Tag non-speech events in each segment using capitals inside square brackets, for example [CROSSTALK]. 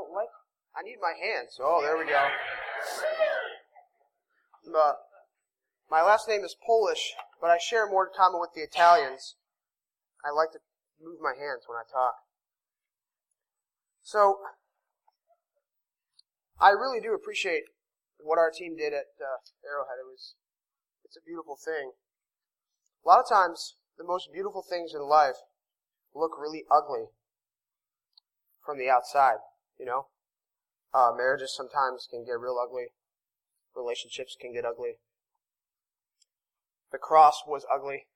don't like. I need my hands. Oh, there we go. Uh, my last name is Polish, but I share more in common with the Italians. I like to move my hands when I talk. So, I really do appreciate what our team did at uh, Arrowhead. It was, it's a beautiful thing. A lot of times, the most beautiful things in life look really ugly from the outside, you know? Uh, marriages sometimes can get real ugly. Relationships can get ugly. The cross was ugly.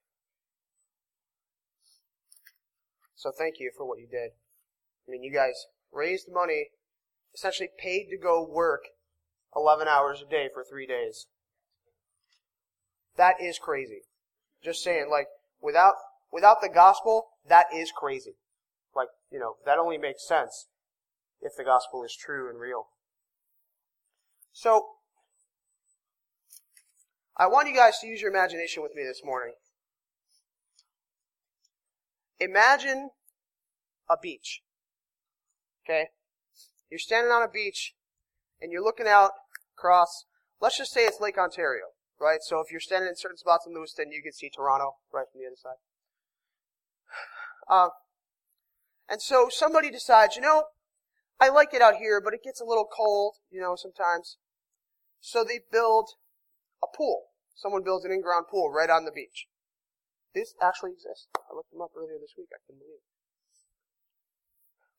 So thank you for what you did. I mean, you guys raised money, essentially paid to go work 11 hours a day for three days. That is crazy. Just saying, like, without, without the gospel, that is crazy. Like, you know, that only makes sense if the gospel is true and real. So, I want you guys to use your imagination with me this morning. Imagine a beach. Okay? You're standing on a beach and you're looking out across, let's just say it's Lake Ontario, right? So if you're standing in certain spots in Lewiston, you can see Toronto right from the other side. [SIGHS] Uh, and so somebody decides, you know, I like it out here, but it gets a little cold, you know, sometimes. So they build a pool. Someone builds an in-ground pool right on the beach. This actually exists. I looked them up earlier this week. I couldn't believe it.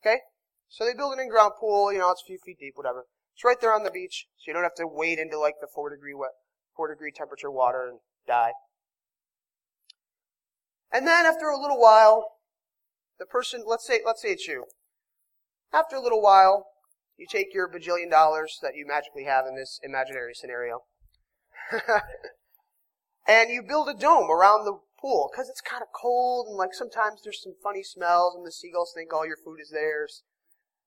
Okay? So they build an in-ground pool, you know, it's a few feet deep, whatever. It's right there on the beach, so you don't have to wade into like the four degree wet, four degree temperature water and die. And then after a little while, the person, let's say, let's say it's you. After a little while, you take your bajillion dollars that you magically have in this imaginary scenario, [LAUGHS] and you build a dome around the pool because it's kind of cold and like sometimes there's some funny smells and the seagulls think all your food is theirs,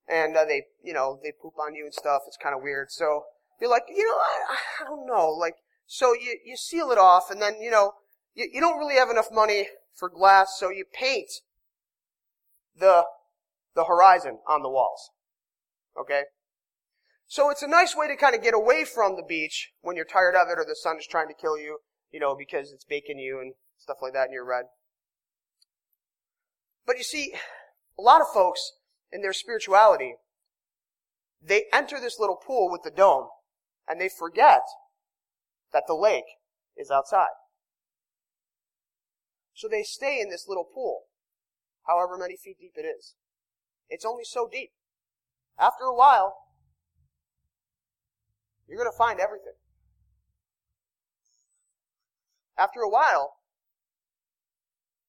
and uh, they, you know, they poop on you and stuff. It's kind of weird. So you're like, you know, I, I don't know, like, so you you seal it off, and then you know, you, you don't really have enough money for glass, so you paint the, the horizon on the walls. Okay? So it's a nice way to kind of get away from the beach when you're tired of it or the sun is trying to kill you, you know, because it's baking you and stuff like that and you're red. But you see, a lot of folks in their spirituality, they enter this little pool with the dome and they forget that the lake is outside. So they stay in this little pool however many feet deep it is. It's only so deep. After a while, you're going to find everything. After a while,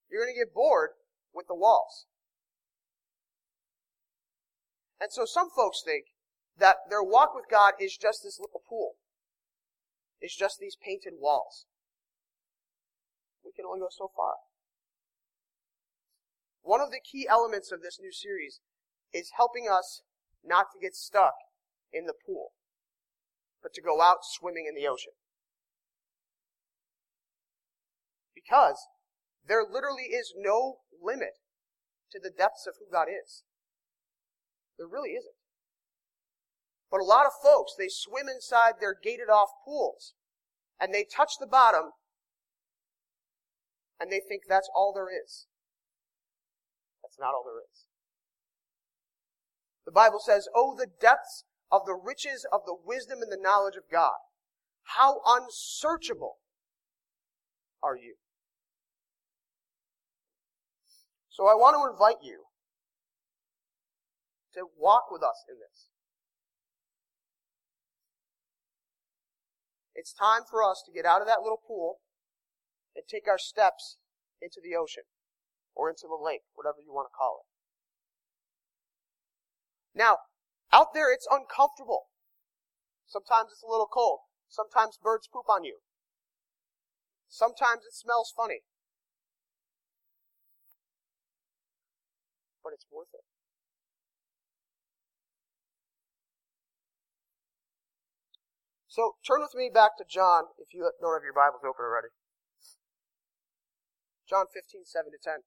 you're going to get bored with the walls. And so some folks think that their walk with God is just this little pool. It's just these painted walls. We can only go so far. One of the key elements of this new series is helping us not to get stuck in the pool, but to go out swimming in the ocean. Because there literally is no limit to the depths of who God is. There really isn't. But a lot of folks, they swim inside their gated off pools and they touch the bottom and they think that's all there is. That's not all there is. The Bible says, Oh, the depths of the riches of the wisdom and the knowledge of God. How unsearchable are you? So I want to invite you to walk with us in this. It's time for us to get out of that little pool and take our steps into the ocean or into the lake, whatever you want to call it. Now, out there it's uncomfortable. Sometimes it's a little cold. Sometimes birds poop on you. Sometimes it smells funny. But it's worth it. So turn with me back to John if you don't have your Bibles open already. John 15, 7 to 10.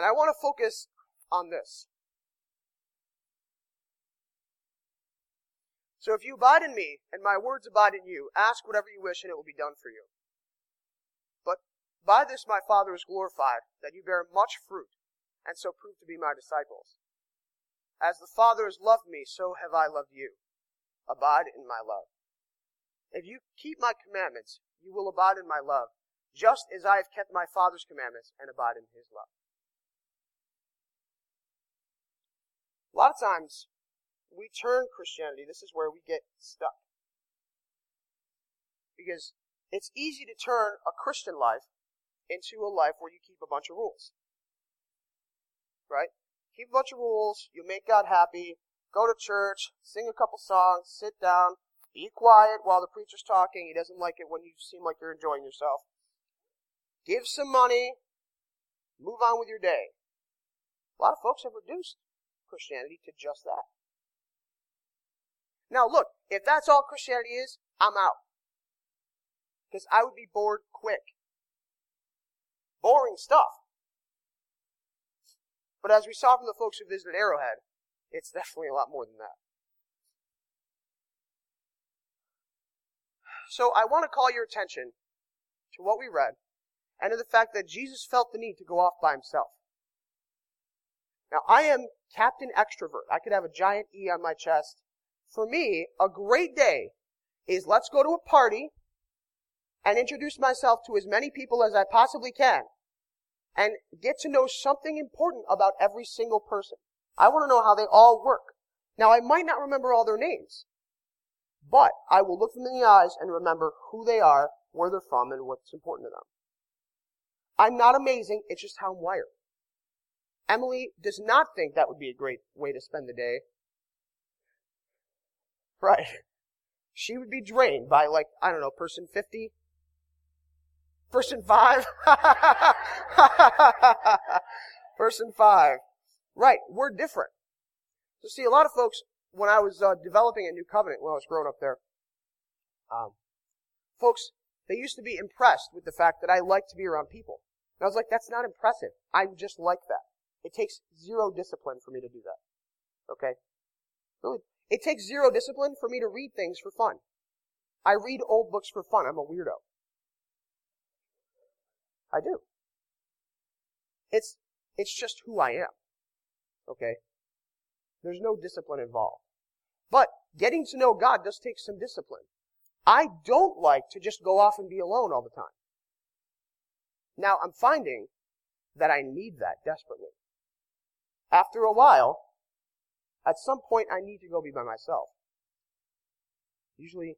And I want to focus on this. So if you abide in me, and my words abide in you, ask whatever you wish, and it will be done for you. But by this my Father is glorified, that you bear much fruit, and so prove to be my disciples. As the Father has loved me, so have I loved you. Abide in my love. If you keep my commandments, you will abide in my love, just as I have kept my Father's commandments and abide in his love. Lot of times, we turn Christianity, this is where we get stuck. Because it's easy to turn a Christian life into a life where you keep a bunch of rules. Right? Keep a bunch of rules, you make God happy, go to church, sing a couple songs, sit down, be quiet while the preacher's talking. He doesn't like it when you seem like you're enjoying yourself. Give some money, move on with your day. A lot of folks have reduced Christianity to just that. Now look, if that's all Christianity is, I'm out. Because I would be bored quick. Boring stuff. But as we saw from the folks who visited Arrowhead, it's definitely a lot more than that. So I want to call your attention to what we read and to the fact that Jesus felt the need to go off by himself. Now I am Captain Extrovert. I could have a giant E on my chest. For me, a great day is let's go to a party and introduce myself to as many people as I possibly can and get to know something important about every single person. I want to know how they all work. Now, I might not remember all their names, but I will look them in the eyes and remember who they are, where they're from, and what's important to them. I'm not amazing, it's just how I'm wired. Emily does not think that would be a great way to spend the day. Right. She would be drained by like, I don't know, person 50, Person five. [LAUGHS] Person five. Right, we're different. So see, a lot of folks, when I was uh, developing a new covenant when I was growing up there, um, folks, they used to be impressed with the fact that I like to be around people. And I was like, that's not impressive. I just like that. It takes zero discipline for me to do that. Okay? Really, it takes zero discipline for me to read things for fun. I read old books for fun. I'm a weirdo. I do. It's, it's just who I am. Okay? There's no discipline involved. But getting to know God does take some discipline. I don't like to just go off and be alone all the time. Now, I'm finding that I need that desperately. After a while, at some point, I need to go be by myself. Usually,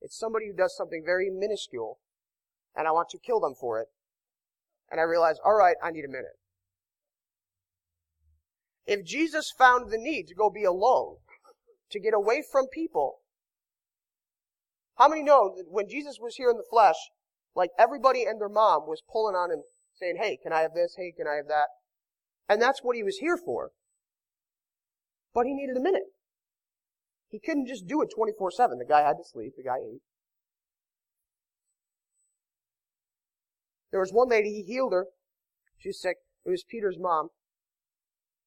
it's somebody who does something very minuscule and I want to kill them for it. And I realize, all right, I need a minute. If Jesus found the need to go be alone, to get away from people, how many know that when Jesus was here in the flesh, like everybody and their mom was pulling on him, saying, hey, can I have this? Hey, can I have that? And that's what he was here for. But he needed a minute. He couldn't just do it 24-7. The guy had to sleep. The guy ate. There was one lady, he healed her. She was sick. It was Peter's mom.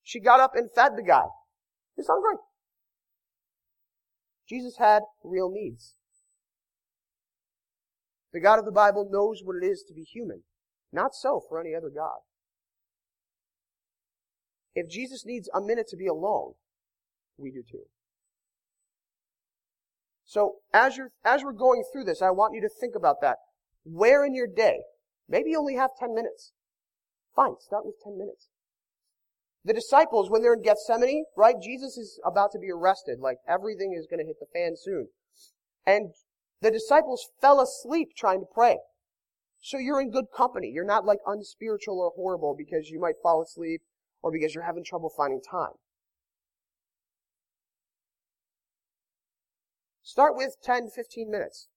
She got up and fed the guy. He's hungry. Jesus had real needs. The God of the Bible knows what it is to be human. Not so for any other God. If Jesus needs a minute to be alone, we do too. So as you're, as we're going through this, I want you to think about that. Where in your day Maybe you only have 10 minutes. Fine, start with 10 minutes. The disciples, when they're in Gethsemane, right, Jesus is about to be arrested, like everything is going to hit the fan soon. And the disciples fell asleep trying to pray. So you're in good company. You're not like unspiritual or horrible because you might fall asleep or because you're having trouble finding time. Start with 10, 15 minutes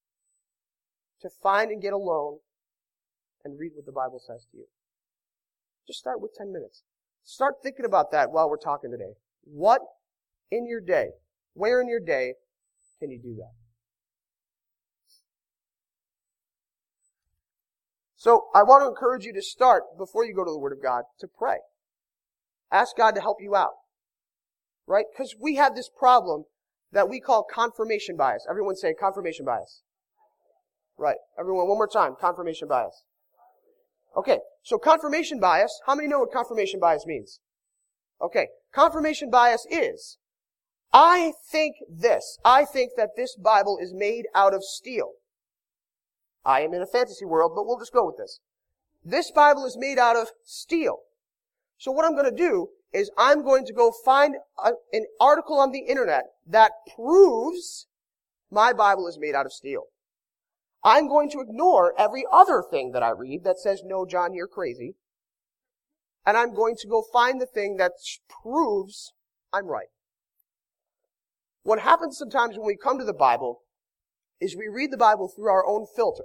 to find and get alone and read what the Bible says to you. Just start with 10 minutes. Start thinking about that while we're talking today. What in your day, where in your day can you do that? So I want to encourage you to start before you go to the Word of God to pray. Ask God to help you out. Right? Because we have this problem that we call confirmation bias. Everyone say confirmation bias. Right. Everyone, one more time. Confirmation bias. Okay. So confirmation bias, how many know what confirmation bias means? Okay. Confirmation bias is, I think this. I think that this Bible is made out of steel. I am in a fantasy world, but we'll just go with this. This Bible is made out of steel. So what I'm going to do is I'm going to go find a, an article on the internet that proves my Bible is made out of steel. I'm going to ignore every other thing that I read that says, no, John, you're crazy. And I'm going to go find the thing that proves I'm right. What happens sometimes when we come to the Bible is we read the Bible through our own filter.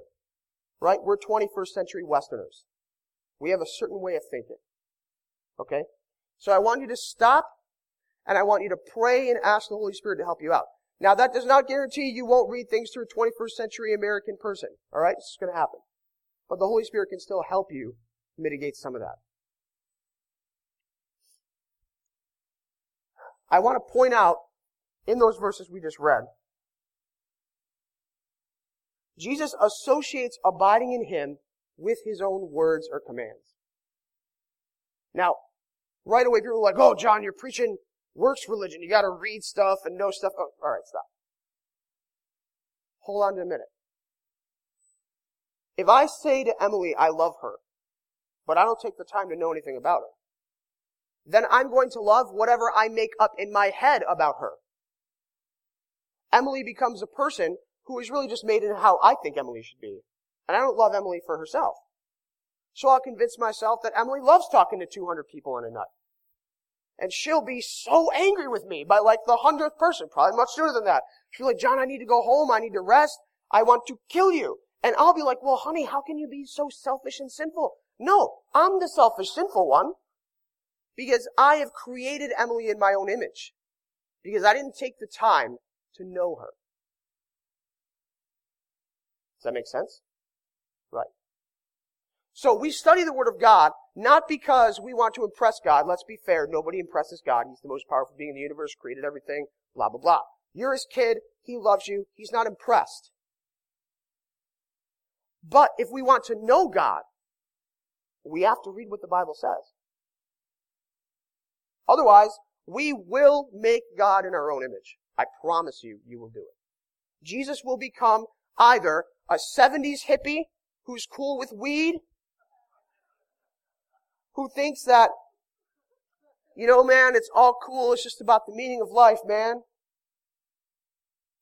Right? We're 21st century Westerners. We have a certain way of thinking. Okay? So I want you to stop and I want you to pray and ask the Holy Spirit to help you out. Now that does not guarantee you won't read things through a 21st century American person. Alright? It's going to happen. But the Holy Spirit can still help you mitigate some of that. I want to point out in those verses we just read, Jesus associates abiding in Him with His own words or commands. Now, right away people are like, oh, John, you're preaching works religion. You gotta read stuff and know stuff. Oh, alright, stop. Hold on to a minute. If I say to Emily, I love her, but I don't take the time to know anything about her, then I'm going to love whatever I make up in my head about her. Emily becomes a person who is really just made in how I think Emily should be. And I don't love Emily for herself. So I'll convince myself that Emily loves talking to 200 people in a nut. And she'll be so angry with me by like the hundredth person, probably much sooner than that. She'll be like, John, I need to go home. I need to rest. I want to kill you. And I'll be like, well, honey, how can you be so selfish and sinful? No, I'm the selfish, sinful one. Because I have created Emily in my own image. Because I didn't take the time to know her. Does that make sense? Right. So we study the Word of God not because we want to impress God. Let's be fair. Nobody impresses God. He's the most powerful being in the universe, created everything, blah, blah, blah. You're his kid. He loves you. He's not impressed. But if we want to know God, we have to read what the Bible says. Otherwise, we will make God in our own image. I promise you, you will do it. Jesus will become either a 70s hippie who's cool with weed who thinks that, you know, man, it's all cool. It's just about the meaning of life, man.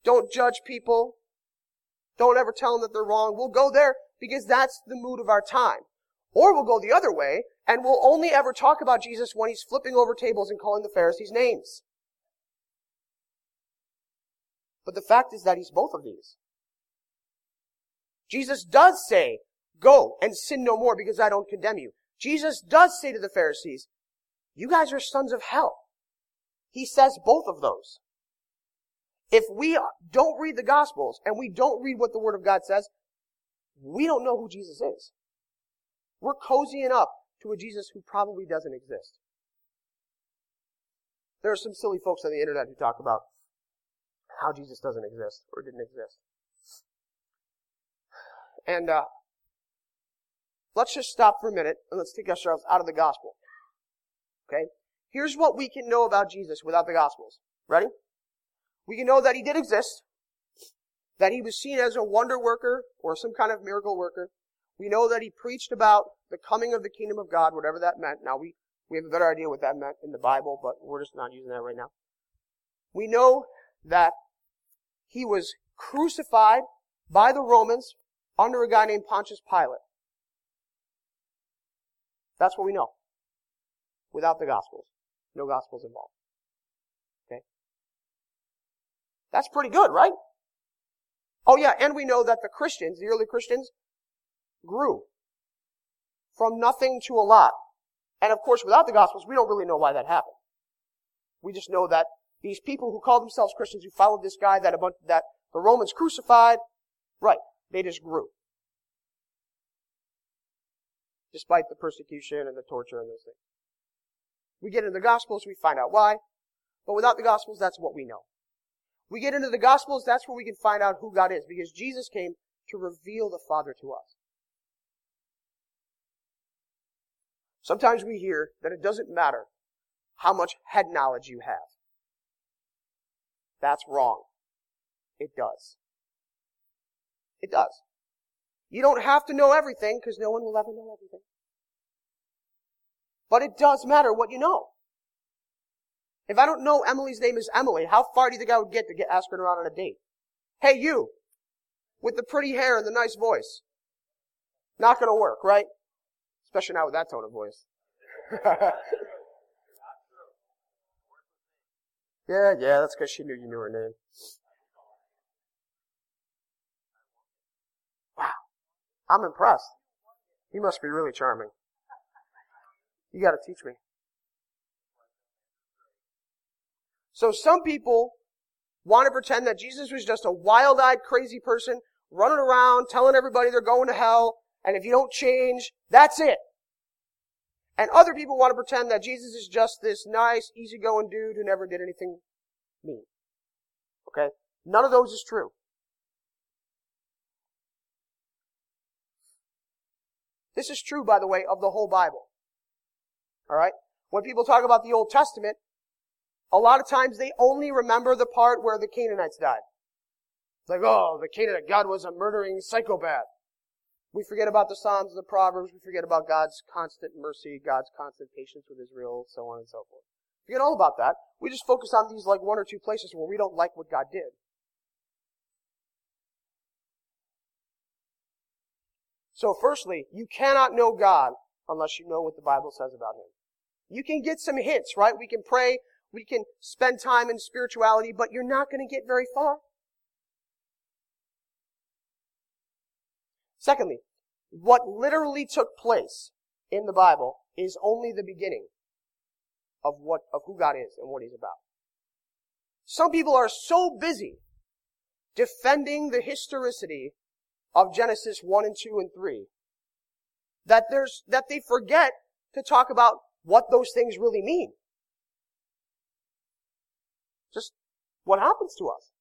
Don't judge people. Don't ever tell them that they're wrong. We'll go there because that's the mood of our time. Or we'll go the other way and we'll only ever talk about Jesus when he's flipping over tables and calling the Pharisees names. But the fact is that he's both of these. Jesus does say, go and sin no more because I don't condemn you. Jesus does say to the Pharisees, you guys are sons of hell. He says both of those. If we don't read the Gospels and we don't read what the Word of God says, we don't know who Jesus is. We're cozying up to a Jesus who probably doesn't exist. There are some silly folks on the internet who talk about how Jesus doesn't exist or didn't exist. And uh, Let's just stop for a minute and let's take ourselves out of the gospel. Okay? Here's what we can know about Jesus without the gospels. Ready? We can know that he did exist, that he was seen as a wonder worker or some kind of miracle worker. We know that he preached about the coming of the kingdom of God, whatever that meant. Now we, we have a better idea what that meant in the Bible, but we're just not using that right now. We know that he was crucified by the Romans under a guy named Pontius Pilate. That's what we know. Without the Gospels. No Gospels involved. Okay? That's pretty good, right? Oh yeah, and we know that the Christians, the early Christians, grew. From nothing to a lot. And of course, without the Gospels, we don't really know why that happened. We just know that these people who called themselves Christians, who followed this guy that a bunch, that the Romans crucified, right, they just grew despite the persecution and the torture and those things. We get into the Gospels, we find out why. But without the Gospels, that's what we know. We get into the Gospels, that's where we can find out who God is, because Jesus came to reveal the Father to us. Sometimes we hear that it doesn't matter how much head knowledge you have. That's wrong. It does. It does. You don't have to know everything because no one will ever know everything. But it does matter what you know. If I don't know Emily's name is Emily, how far do you think I would get to get asking her out on a date? Hey, you, with the pretty hair and the nice voice. Not gonna work, right? Especially not with that tone of voice. [LAUGHS] yeah, yeah, that's because she knew you knew her name. I'm impressed. He must be really charming. You got to teach me. So some people want to pretend that Jesus was just a wild-eyed, crazy person running around telling everybody they're going to hell, and if you don't change, that's it. And other people want to pretend that Jesus is just this nice, easygoing dude who never did anything mean. Okay? None of those is true. This is true, by the way, of the whole Bible. Alright? When people talk about the Old Testament, a lot of times they only remember the part where the Canaanites died. It's like, oh, the Canaanite God was a murdering psychopath. We forget about the Psalms and the Proverbs. We forget about God's constant mercy, God's constant patience with Israel, so on and so forth. Forget all about that. We just focus on these like one or two places where we don't like what God did. So firstly, you cannot know God unless you know what the Bible says about Him. You can get some hints, right? We can pray, we can spend time in spirituality, but you're not going to get very far. Secondly, what literally took place in the Bible is only the beginning of what, of who God is and what He's about. Some people are so busy defending the historicity of Genesis 1 and 2 and 3 that there's, that they forget to talk about what those things really mean. Just what happens to us.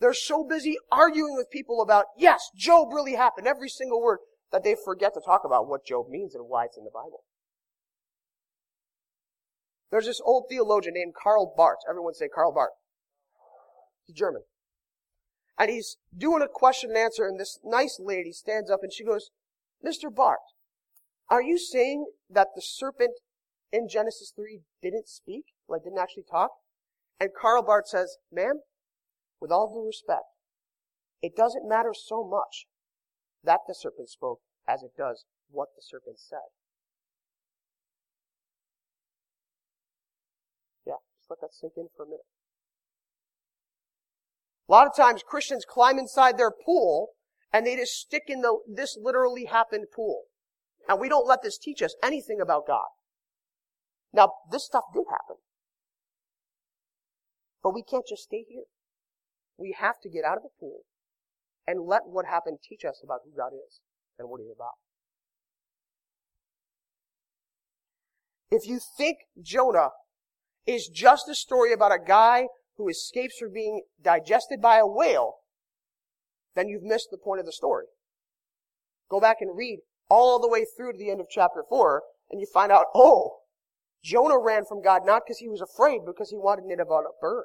They're so busy arguing with people about, yes, Job really happened, every single word, that they forget to talk about what Job means and why it's in the Bible. There's this old theologian named Karl Barth. Everyone say Karl Barth. He's German. And he's doing a question and answer, and this nice lady stands up and she goes, Mr. Barth, are you saying that the serpent in Genesis 3 didn't speak? Like, didn't actually talk? And Karl Barth says, ma'am, with all due respect, it doesn't matter so much that the serpent spoke as it does what the serpent said. Yeah, just let that sink in for a minute. A lot of times Christians climb inside their pool and they just stick in the, this literally happened pool. And we don't let this teach us anything about God. Now, this stuff did happen. But we can't just stay here. We have to get out of the pool and let what happened teach us about who God is and what He's about. If you think Jonah is just a story about a guy who escapes from being digested by a whale, then you've missed the point of the story. Go back and read all the way through to the end of chapter 4, and you find out, oh, Jonah ran from God not because he was afraid, but because he wanted Nineveh to burn.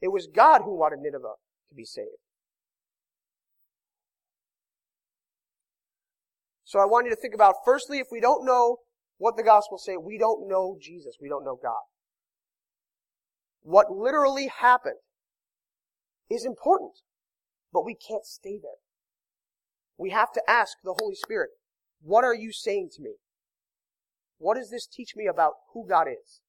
It was God who wanted Nineveh to be saved. So I want you to think about, firstly, if we don't know what the gospel say, we don't know Jesus. We don't know God what literally happened is important, but we can't stay there. We have to ask the Holy Spirit, what are you saying to me? What does this teach me about who God is?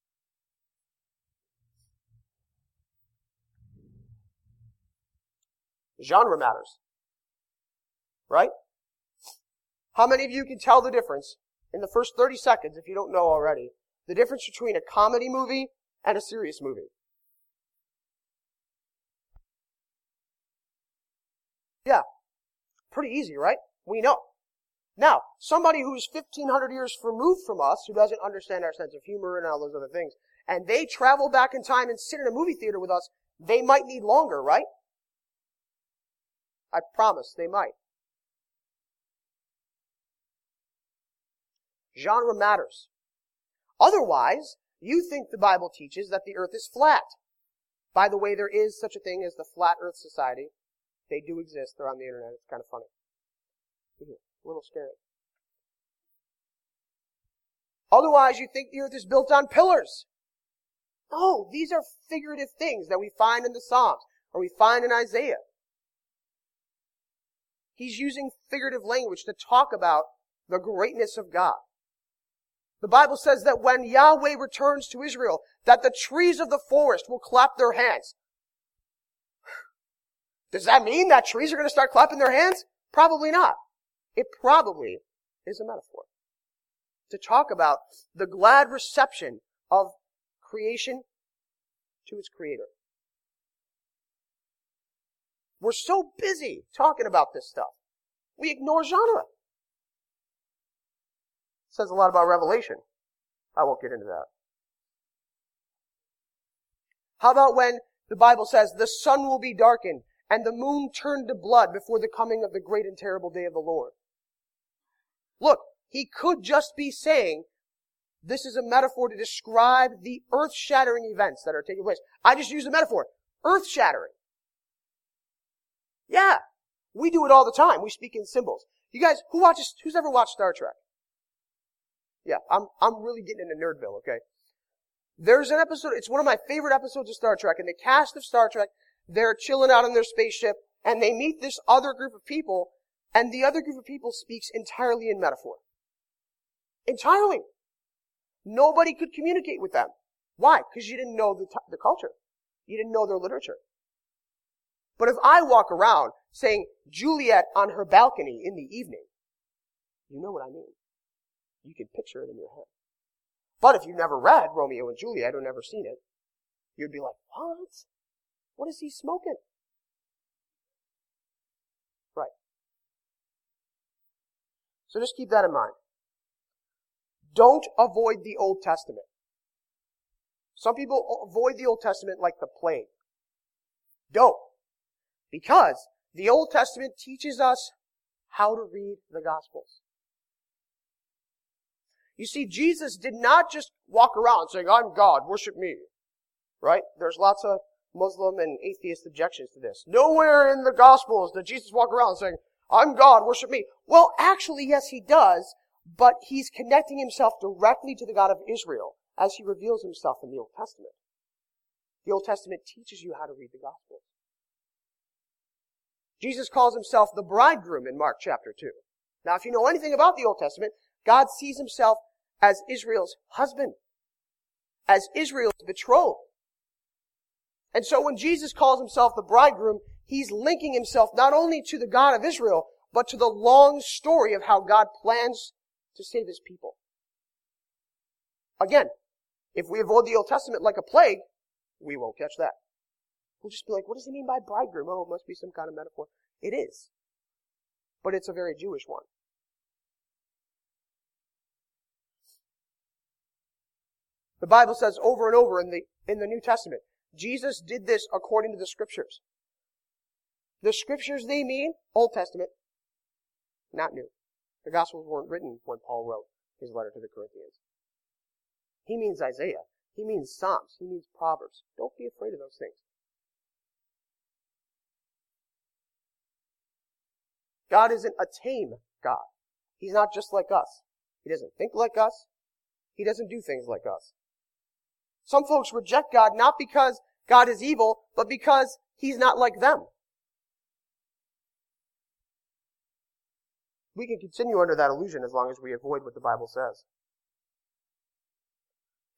Genre matters. Right? How many of you can tell the difference in the first 30 seconds, if you don't know already, the difference between a comedy movie and a serious movie? Yeah. Pretty easy, right? We know. Now, somebody who's 1500 years removed from us, who doesn't understand our sense of humor and all those other things, and they travel back in time and sit in a movie theater with us, they might need longer, right? I promise they might. Genre matters. Otherwise, you think the Bible teaches that the earth is flat. By the way, there is such a thing as the Flat Earth Society. They do exist. They're on the internet. It's kind of funny. A little scary. Otherwise, you think the earth is built on pillars. No, these are figurative things that we find in the Psalms or we find in Isaiah. He's using figurative language to talk about the greatness of God. The Bible says that when Yahweh returns to Israel, that the trees of the forest will clap their hands. Does that mean that trees are going to start clapping their hands? Probably not. It probably is a metaphor. To talk about the glad reception of creation to its creator. We're so busy talking about this stuff. We ignore genre. It says a lot about Revelation. I won't get into that. How about when the Bible says the sun will be darkened and the moon turned to blood before the coming of the great and terrible day of the Lord? Look, he could just be saying this is a metaphor to describe the earth shattering events that are taking place. I just use the metaphor. Earth shattering. Yeah. We do it all the time. We speak in symbols. You guys, who watches, who's ever watched Star Trek? Yeah, I'm, I'm really getting into Nerdville, okay? There's an episode, it's one of my favorite episodes of Star Trek, and the cast of Star Trek, they're chilling out in their spaceship, and they meet this other group of people, and the other group of people speaks entirely in metaphor. Entirely. Nobody could communicate with them. Why? Because you didn't know the, t- the culture. You didn't know their literature. But if I walk around saying Juliet on her balcony in the evening, you know what I mean. You can picture it in your head. But if you've never read Romeo and Juliet or never seen it, you'd be like, what? What is he smoking? Right. So just keep that in mind. Don't avoid the Old Testament. Some people avoid the Old Testament like the plague. Don't. Because the Old Testament teaches us how to read the Gospels. You see, Jesus did not just walk around saying, I'm God, worship me. Right? There's lots of Muslim and atheist objections to this. Nowhere in the Gospels does Jesus walk around saying, I'm God, worship me. Well, actually, yes, he does, but he's connecting himself directly to the God of Israel as he reveals himself in the Old Testament. The Old Testament teaches you how to read the Gospels. Jesus calls himself the bridegroom in Mark chapter 2. Now, if you know anything about the Old Testament, God sees himself as Israel's husband, as Israel's betrothed. And so when Jesus calls himself the bridegroom, he's linking himself not only to the God of Israel, but to the long story of how God plans to save his people. Again, if we avoid the Old Testament like a plague, we won't catch that. We'll just be like, what does he mean by bridegroom? Oh, it must be some kind of metaphor. It is. But it's a very Jewish one. The Bible says over and over in the, in the New Testament, Jesus did this according to the scriptures. The scriptures they mean Old Testament, not new. The Gospels weren't written when Paul wrote his letter to the Corinthians. He means Isaiah. He means Psalms. He means Proverbs. Don't be afraid of those things. God isn't a tame God. He's not just like us. He doesn't think like us. He doesn't do things like us. Some folks reject God not because God is evil, but because he's not like them. We can continue under that illusion as long as we avoid what the Bible says.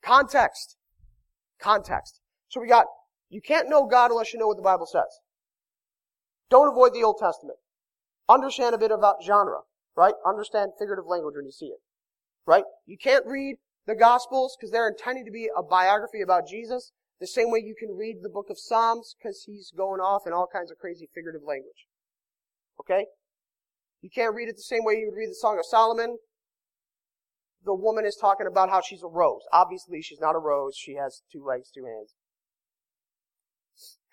Context. Context. So we got, you can't know God unless you know what the Bible says. Don't avoid the Old Testament. Understand a bit about genre, right? Understand figurative language when you see it, right? You can't read the Gospels because they're intending to be a biography about Jesus the same way you can read the book of Psalms because he's going off in all kinds of crazy figurative language. Okay? You can't read it the same way you would read the Song of Solomon. The woman is talking about how she's a rose. Obviously, she's not a rose. She has two legs, two hands.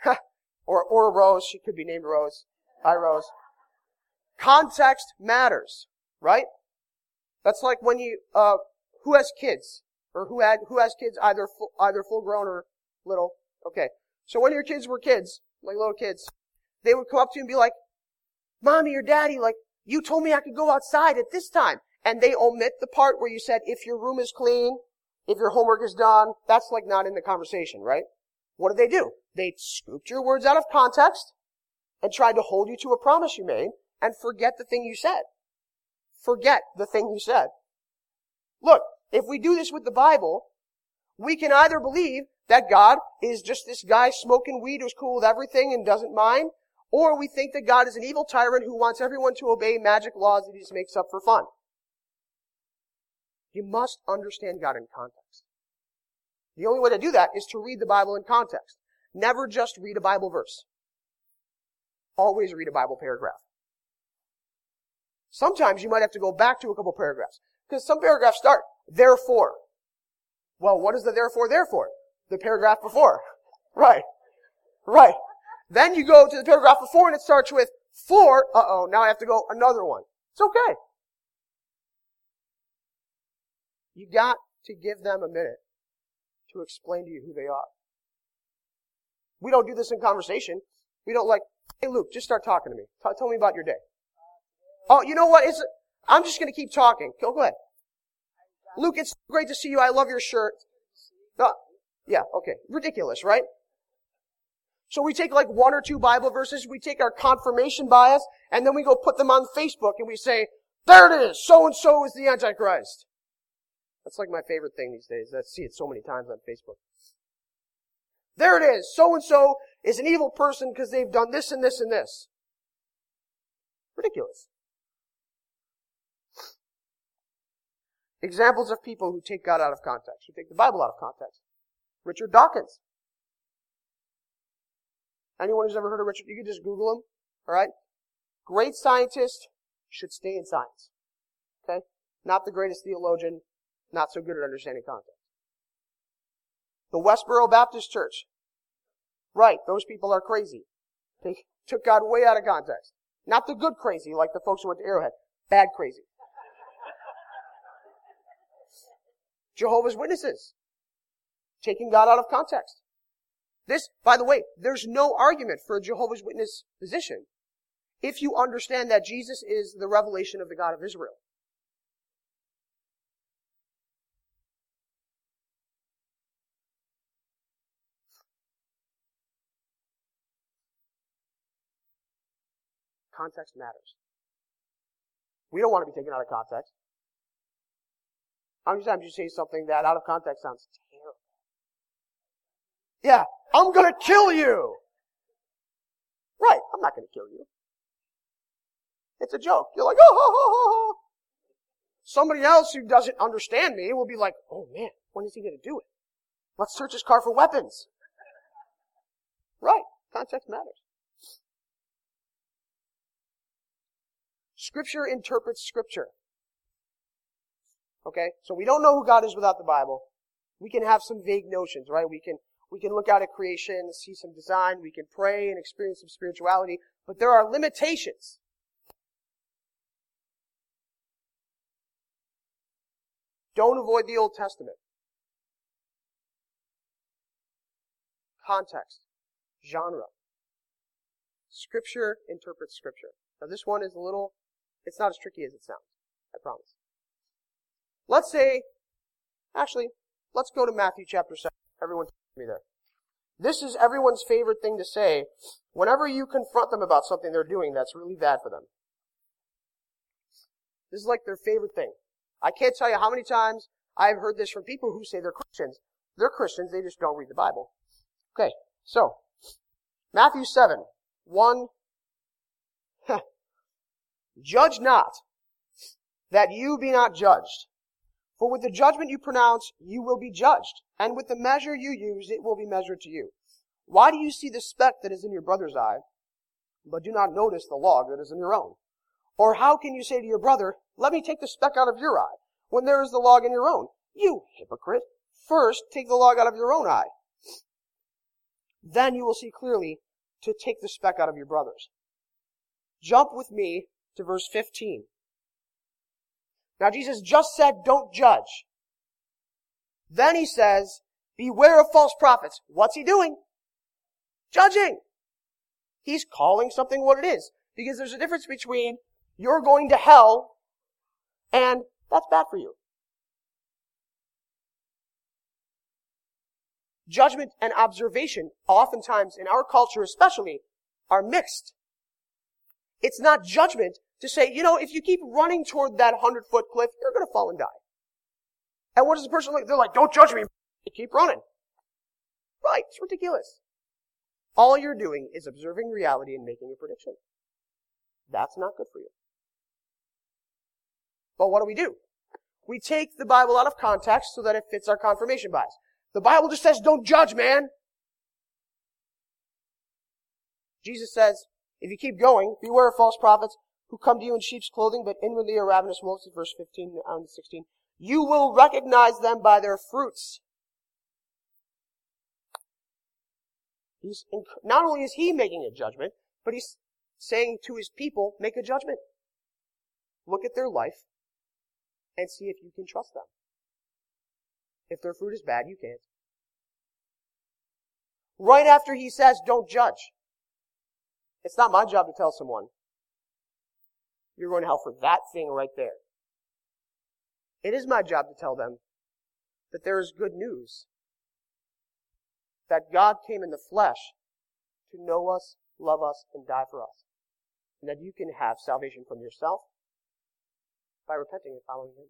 [LAUGHS] or, or a rose. She could be named Rose. Hi, Rose. Context matters, right? That's like when you, uh, who has kids? Or who had, who has kids either full, either full grown or little? Okay. So when your kids were kids, like little kids, they would come up to you and be like, Mommy or Daddy, like, you told me I could go outside at this time. And they omit the part where you said, if your room is clean, if your homework is done, that's like not in the conversation, right? What did they do? They scooped your words out of context and tried to hold you to a promise you made and forget the thing you said. Forget the thing you said. Look, if we do this with the Bible, we can either believe that God is just this guy smoking weed who's cool with everything and doesn't mind, or we think that God is an evil tyrant who wants everyone to obey magic laws that he just makes up for fun. You must understand God in context. The only way to do that is to read the Bible in context. Never just read a Bible verse. Always read a Bible paragraph. Sometimes you might have to go back to a couple paragraphs. Because some paragraphs start, therefore. Well, what is the therefore, therefore? The paragraph before. [LAUGHS] Right. Right. Then you go to the paragraph before and it starts with for, uh-oh, now I have to go another one. It's okay. You got to give them a minute to explain to you who they are. We don't do this in conversation. We don't like, hey Luke, just start talking to me. T- tell me about your day. Oh, you know what? It's, I'm just going to keep talking. Go, go ahead. Luke, it's great to see you. I love your shirt. Uh, yeah, okay. Ridiculous, right? So we take like one or two Bible verses, we take our confirmation bias, and then we go put them on Facebook and we say, there it is! So and so is the Antichrist. That's like my favorite thing these days. I see it so many times on Facebook. There it is! So and so is an evil person because they've done this and this and this. Ridiculous. Examples of people who take God out of context, who take the Bible out of context. Richard Dawkins. Anyone who's ever heard of Richard, you can just Google him. Alright? Great scientist, should stay in science. Okay? Not the greatest theologian, not so good at understanding context. The Westboro Baptist Church. Right, those people are crazy. They [LAUGHS] took God way out of context. Not the good crazy, like the folks who went to Arrowhead. Bad crazy. Jehovah's Witnesses. Taking God out of context. This, by the way, there's no argument for a Jehovah's Witness position if you understand that Jesus is the revelation of the God of Israel. Context matters. We don't want to be taken out of context. How many times you say something that out of context sounds terrible? Yeah, I'm gonna kill you! Right, I'm not gonna kill you. It's a joke. You're like, oh, oh, oh, oh. Somebody else who doesn't understand me will be like, oh man, when is he gonna do it? Let's search his car for weapons. Right, context matters. Scripture interprets Scripture. Okay? So we don't know who God is without the Bible. We can have some vague notions, right? We can, we can look out at creation, and see some design, we can pray and experience some spirituality, but there are limitations. Don't avoid the Old Testament. Context. Genre. Scripture interprets Scripture. Now this one is a little, it's not as tricky as it sounds. I promise. Let's say, actually, let's go to Matthew chapter 7. Everyone me there. This is everyone's favorite thing to say whenever you confront them about something they're doing that's really bad for them. This is like their favorite thing. I can't tell you how many times I've heard this from people who say they're Christians. They're Christians, they just don't read the Bible. Okay, so, Matthew 7, 1. [LAUGHS] Judge not, that you be not judged. For with the judgment you pronounce, you will be judged, and with the measure you use, it will be measured to you. Why do you see the speck that is in your brother's eye, but do not notice the log that is in your own? Or how can you say to your brother, let me take the speck out of your eye, when there is the log in your own? You hypocrite! First, take the log out of your own eye. Then you will see clearly to take the speck out of your brother's. Jump with me to verse 15. Now Jesus just said, don't judge. Then he says, beware of false prophets. What's he doing? Judging. He's calling something what it is. Because there's a difference between you're going to hell and that's bad for you. Judgment and observation, oftentimes in our culture especially, are mixed. It's not judgment to say, you know, if you keep running toward that hundred foot cliff, you're going to fall and die. And what does the person like? They're like, don't judge me. [LAUGHS] Keep running. Right. It's ridiculous. All you're doing is observing reality and making a prediction. That's not good for you. But what do we do? We take the Bible out of context so that it fits our confirmation bias. The Bible just says, don't judge, man. Jesus says, if you keep going, beware of false prophets who come to you in sheep's clothing, but inwardly are ravenous wolves, verse 15 and 16. You will recognize them by their fruits. He's, not only is he making a judgment, but he's saying to his people, make a judgment. Look at their life and see if you can trust them. If their fruit is bad, you can't. Right after he says, don't judge. It's not my job to tell someone, you're going to hell for that thing right there. It is my job to tell them that there is good news. That God came in the flesh to know us, love us, and die for us. And that you can have salvation from yourself by repenting and following Him.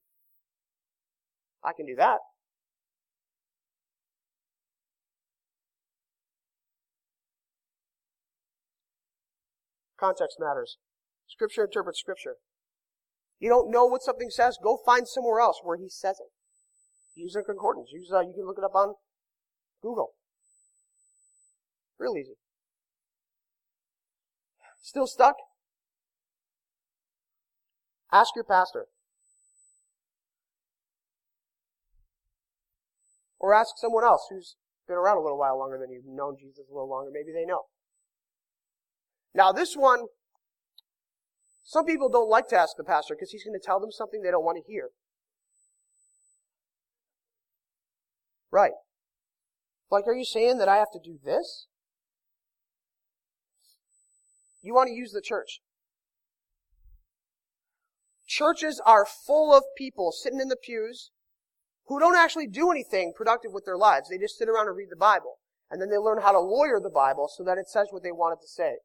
I can do that. Context matters. Scripture interprets Scripture. You don't know what something says, go find somewhere else where he says it. Use a concordance. Use, uh, you can look it up on Google. Real easy. Still stuck? Ask your pastor. Or ask someone else who's been around a little while longer than you've known Jesus a little longer. Maybe they know. Now this one, some people don't like to ask the pastor because he's going to tell them something they don't want to hear. Right. Like, are you saying that I have to do this? You want to use the church. Churches are full of people sitting in the pews who don't actually do anything productive with their lives. They just sit around and read the Bible. And then they learn how to lawyer the Bible so that it says what they want it to say.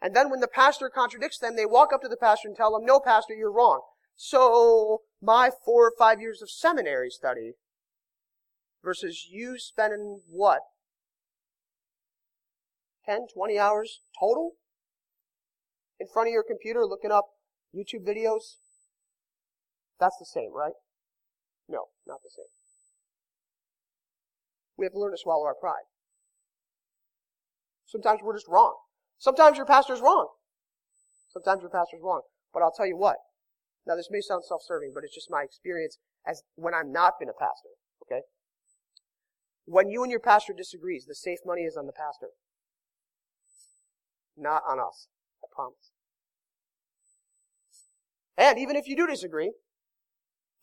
And then when the pastor contradicts them, they walk up to the pastor and tell him, no, pastor, you're wrong. So, my four or five years of seminary study versus you spending what? 10, 20 hours total in front of your computer looking up YouTube videos? That's the same, right? No, not the same. We have to learn to swallow our pride. Sometimes we're just wrong. Sometimes your pastor's wrong. Sometimes your pastor's wrong. But I'll tell you what. Now this may sound self-serving, but it's just my experience as when I'm not been a pastor. Okay? When you and your pastor disagrees, the safe money is on the pastor. Not on us. I promise. And even if you do disagree,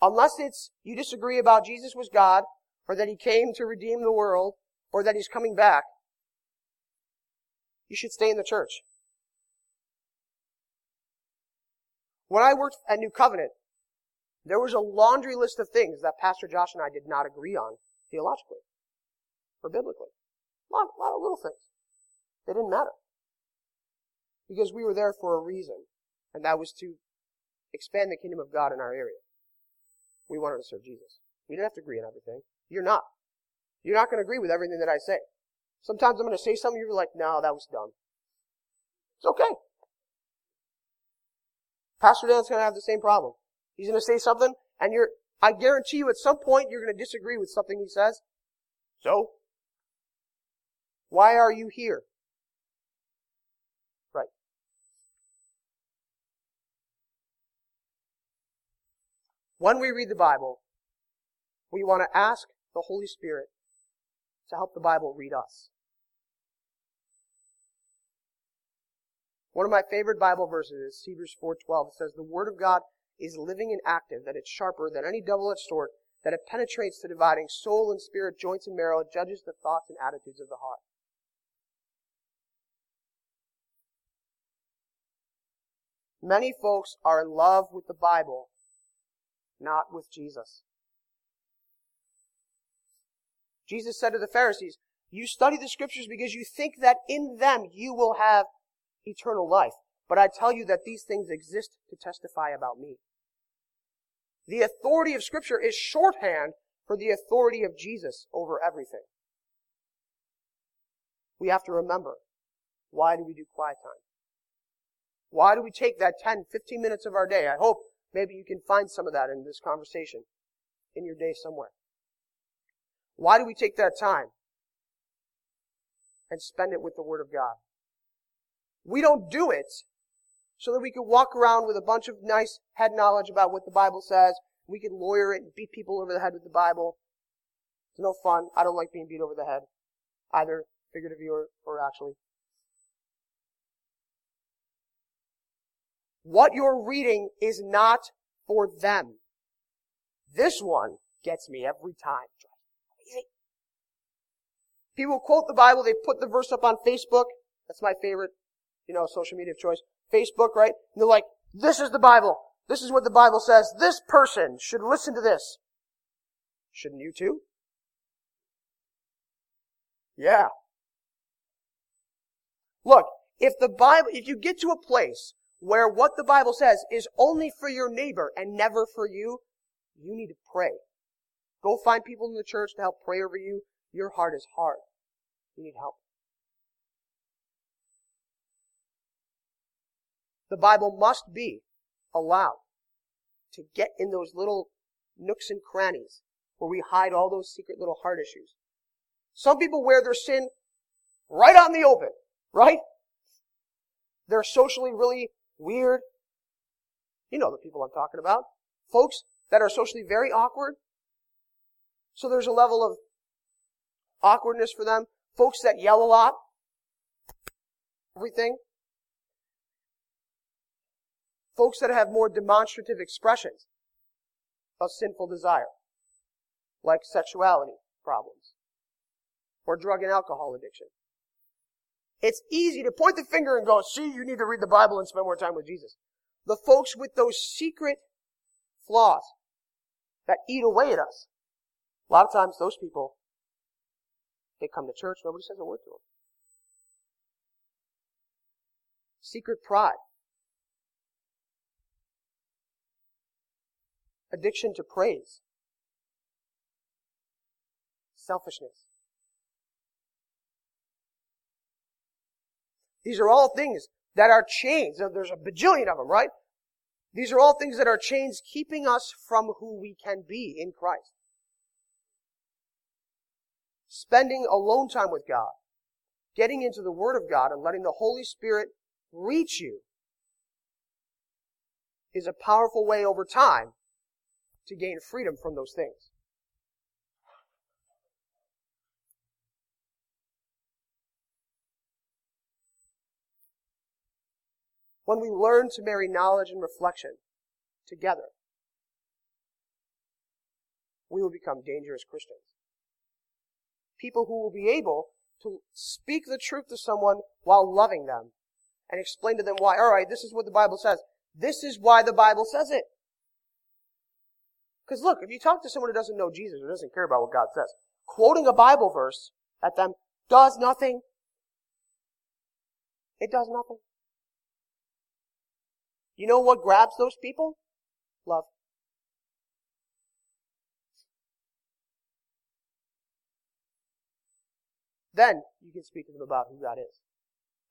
unless it's you disagree about Jesus was God, or that he came to redeem the world, or that he's coming back, you should stay in the church. When I worked at New Covenant, there was a laundry list of things that Pastor Josh and I did not agree on theologically or biblically. A lot, a lot of little things. They didn't matter. Because we were there for a reason, and that was to expand the kingdom of God in our area. We wanted to serve Jesus. We didn't have to agree on everything. You're not. You're not going to agree with everything that I say. Sometimes I'm going to say something, you're like, no, that was dumb. It's okay. Pastor Dan's going to have the same problem. He's going to say something, and you're, I guarantee you at some point you're going to disagree with something he says. So? Why are you here? Right. when we read the Bible, we want to ask the Holy Spirit to help the Bible read us. One of my favorite Bible verses is Hebrews 4:12. It says, "The word of God is living and active, that it's sharper than any double-edged sword, that it penetrates to dividing soul and spirit, joints and marrow, it judges the thoughts and attitudes of the heart." Many folks are in love with the Bible, not with Jesus. Jesus said to the Pharisees, You study the scriptures because you think that in them you will have eternal life. But I tell you that these things exist to testify about me. The authority of Scripture is shorthand for the authority of Jesus over everything. We have to remember, why do we do quiet time? Why do we take that 10, 15 minutes of our day? I hope maybe you can find some of that in this conversation in your day somewhere. Why do we take that time and spend it with the Word of God? We don't do it so that we can walk around with a bunch of nice head knowledge about what the Bible says. We can lawyer it and beat people over the head with the Bible. It's no fun. I don't like being beat over the head, either figuratively or, or actually. What you're reading is not for them. This one gets me every time. People quote the Bible, they put the verse up on Facebook. That's my favorite you know, social media of choice, Facebook, right? And they're like, this is the Bible. This is what the Bible says. This person should listen to this. Shouldn't you too? Yeah. Look, if the Bible, if you get to a place where what the Bible says is only for your neighbor and never for you, you need to pray. Go find people in the church to help pray over you. Your heart is hard. You need help. The Bible must be allowed to get in those little nooks and crannies where we hide all those secret little heart issues. Some people wear their sin right on the open, right? They're socially really weird. You know the people I'm talking about. Folks that are socially very awkward. So there's a level of awkwardness for them. Folks that yell a lot. Everything folks that have more demonstrative expressions of sinful desire, like sexuality problems or drug and alcohol addiction. It's easy to point the finger and go, see, you need to read the Bible and spend more time with Jesus. The folks with those secret flaws that eat away at us, a lot of times those people, they come to church, nobody says a word to them. Secret pride. Addiction to praise, selfishness. These are all things that are chains. There's a bajillion of them, right? These are all things that are chains keeping us from who we can be in Christ. Spending alone time with God, getting into the Word of God and letting the Holy Spirit reach you is a powerful way over time to gain freedom from those things. When we learn to marry knowledge and reflection together, we will become dangerous Christians. People who will be able to speak the truth to someone while loving them and explain to them why. All right, this is what the Bible says. This is why the Bible says it. Because look, if you talk to someone who doesn't know Jesus or doesn't care about what God says, quoting a Bible verse at them does nothing. It does nothing. You know what grabs those people? Love. Then you can speak to them about who God is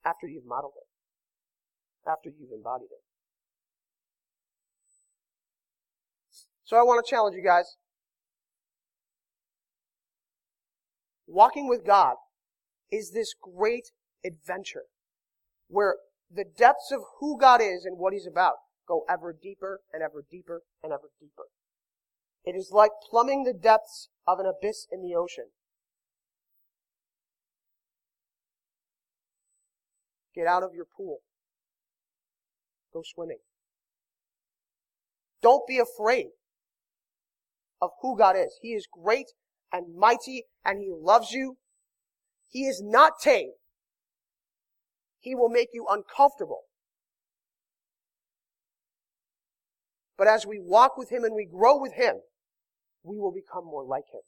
after you've modeled it, after you've embodied it. So I want to challenge you guys. Walking with God is this great adventure where the depths of who God is and what He's about go ever deeper and ever deeper and ever deeper. It is like plumbing the depths of an abyss in the ocean. Get out of your pool. Go swimming. Don't be afraid of who God is. He is great and mighty and He loves you. He is not tame. He will make you uncomfortable. But as we walk with Him and we grow with Him, we will become more like Him.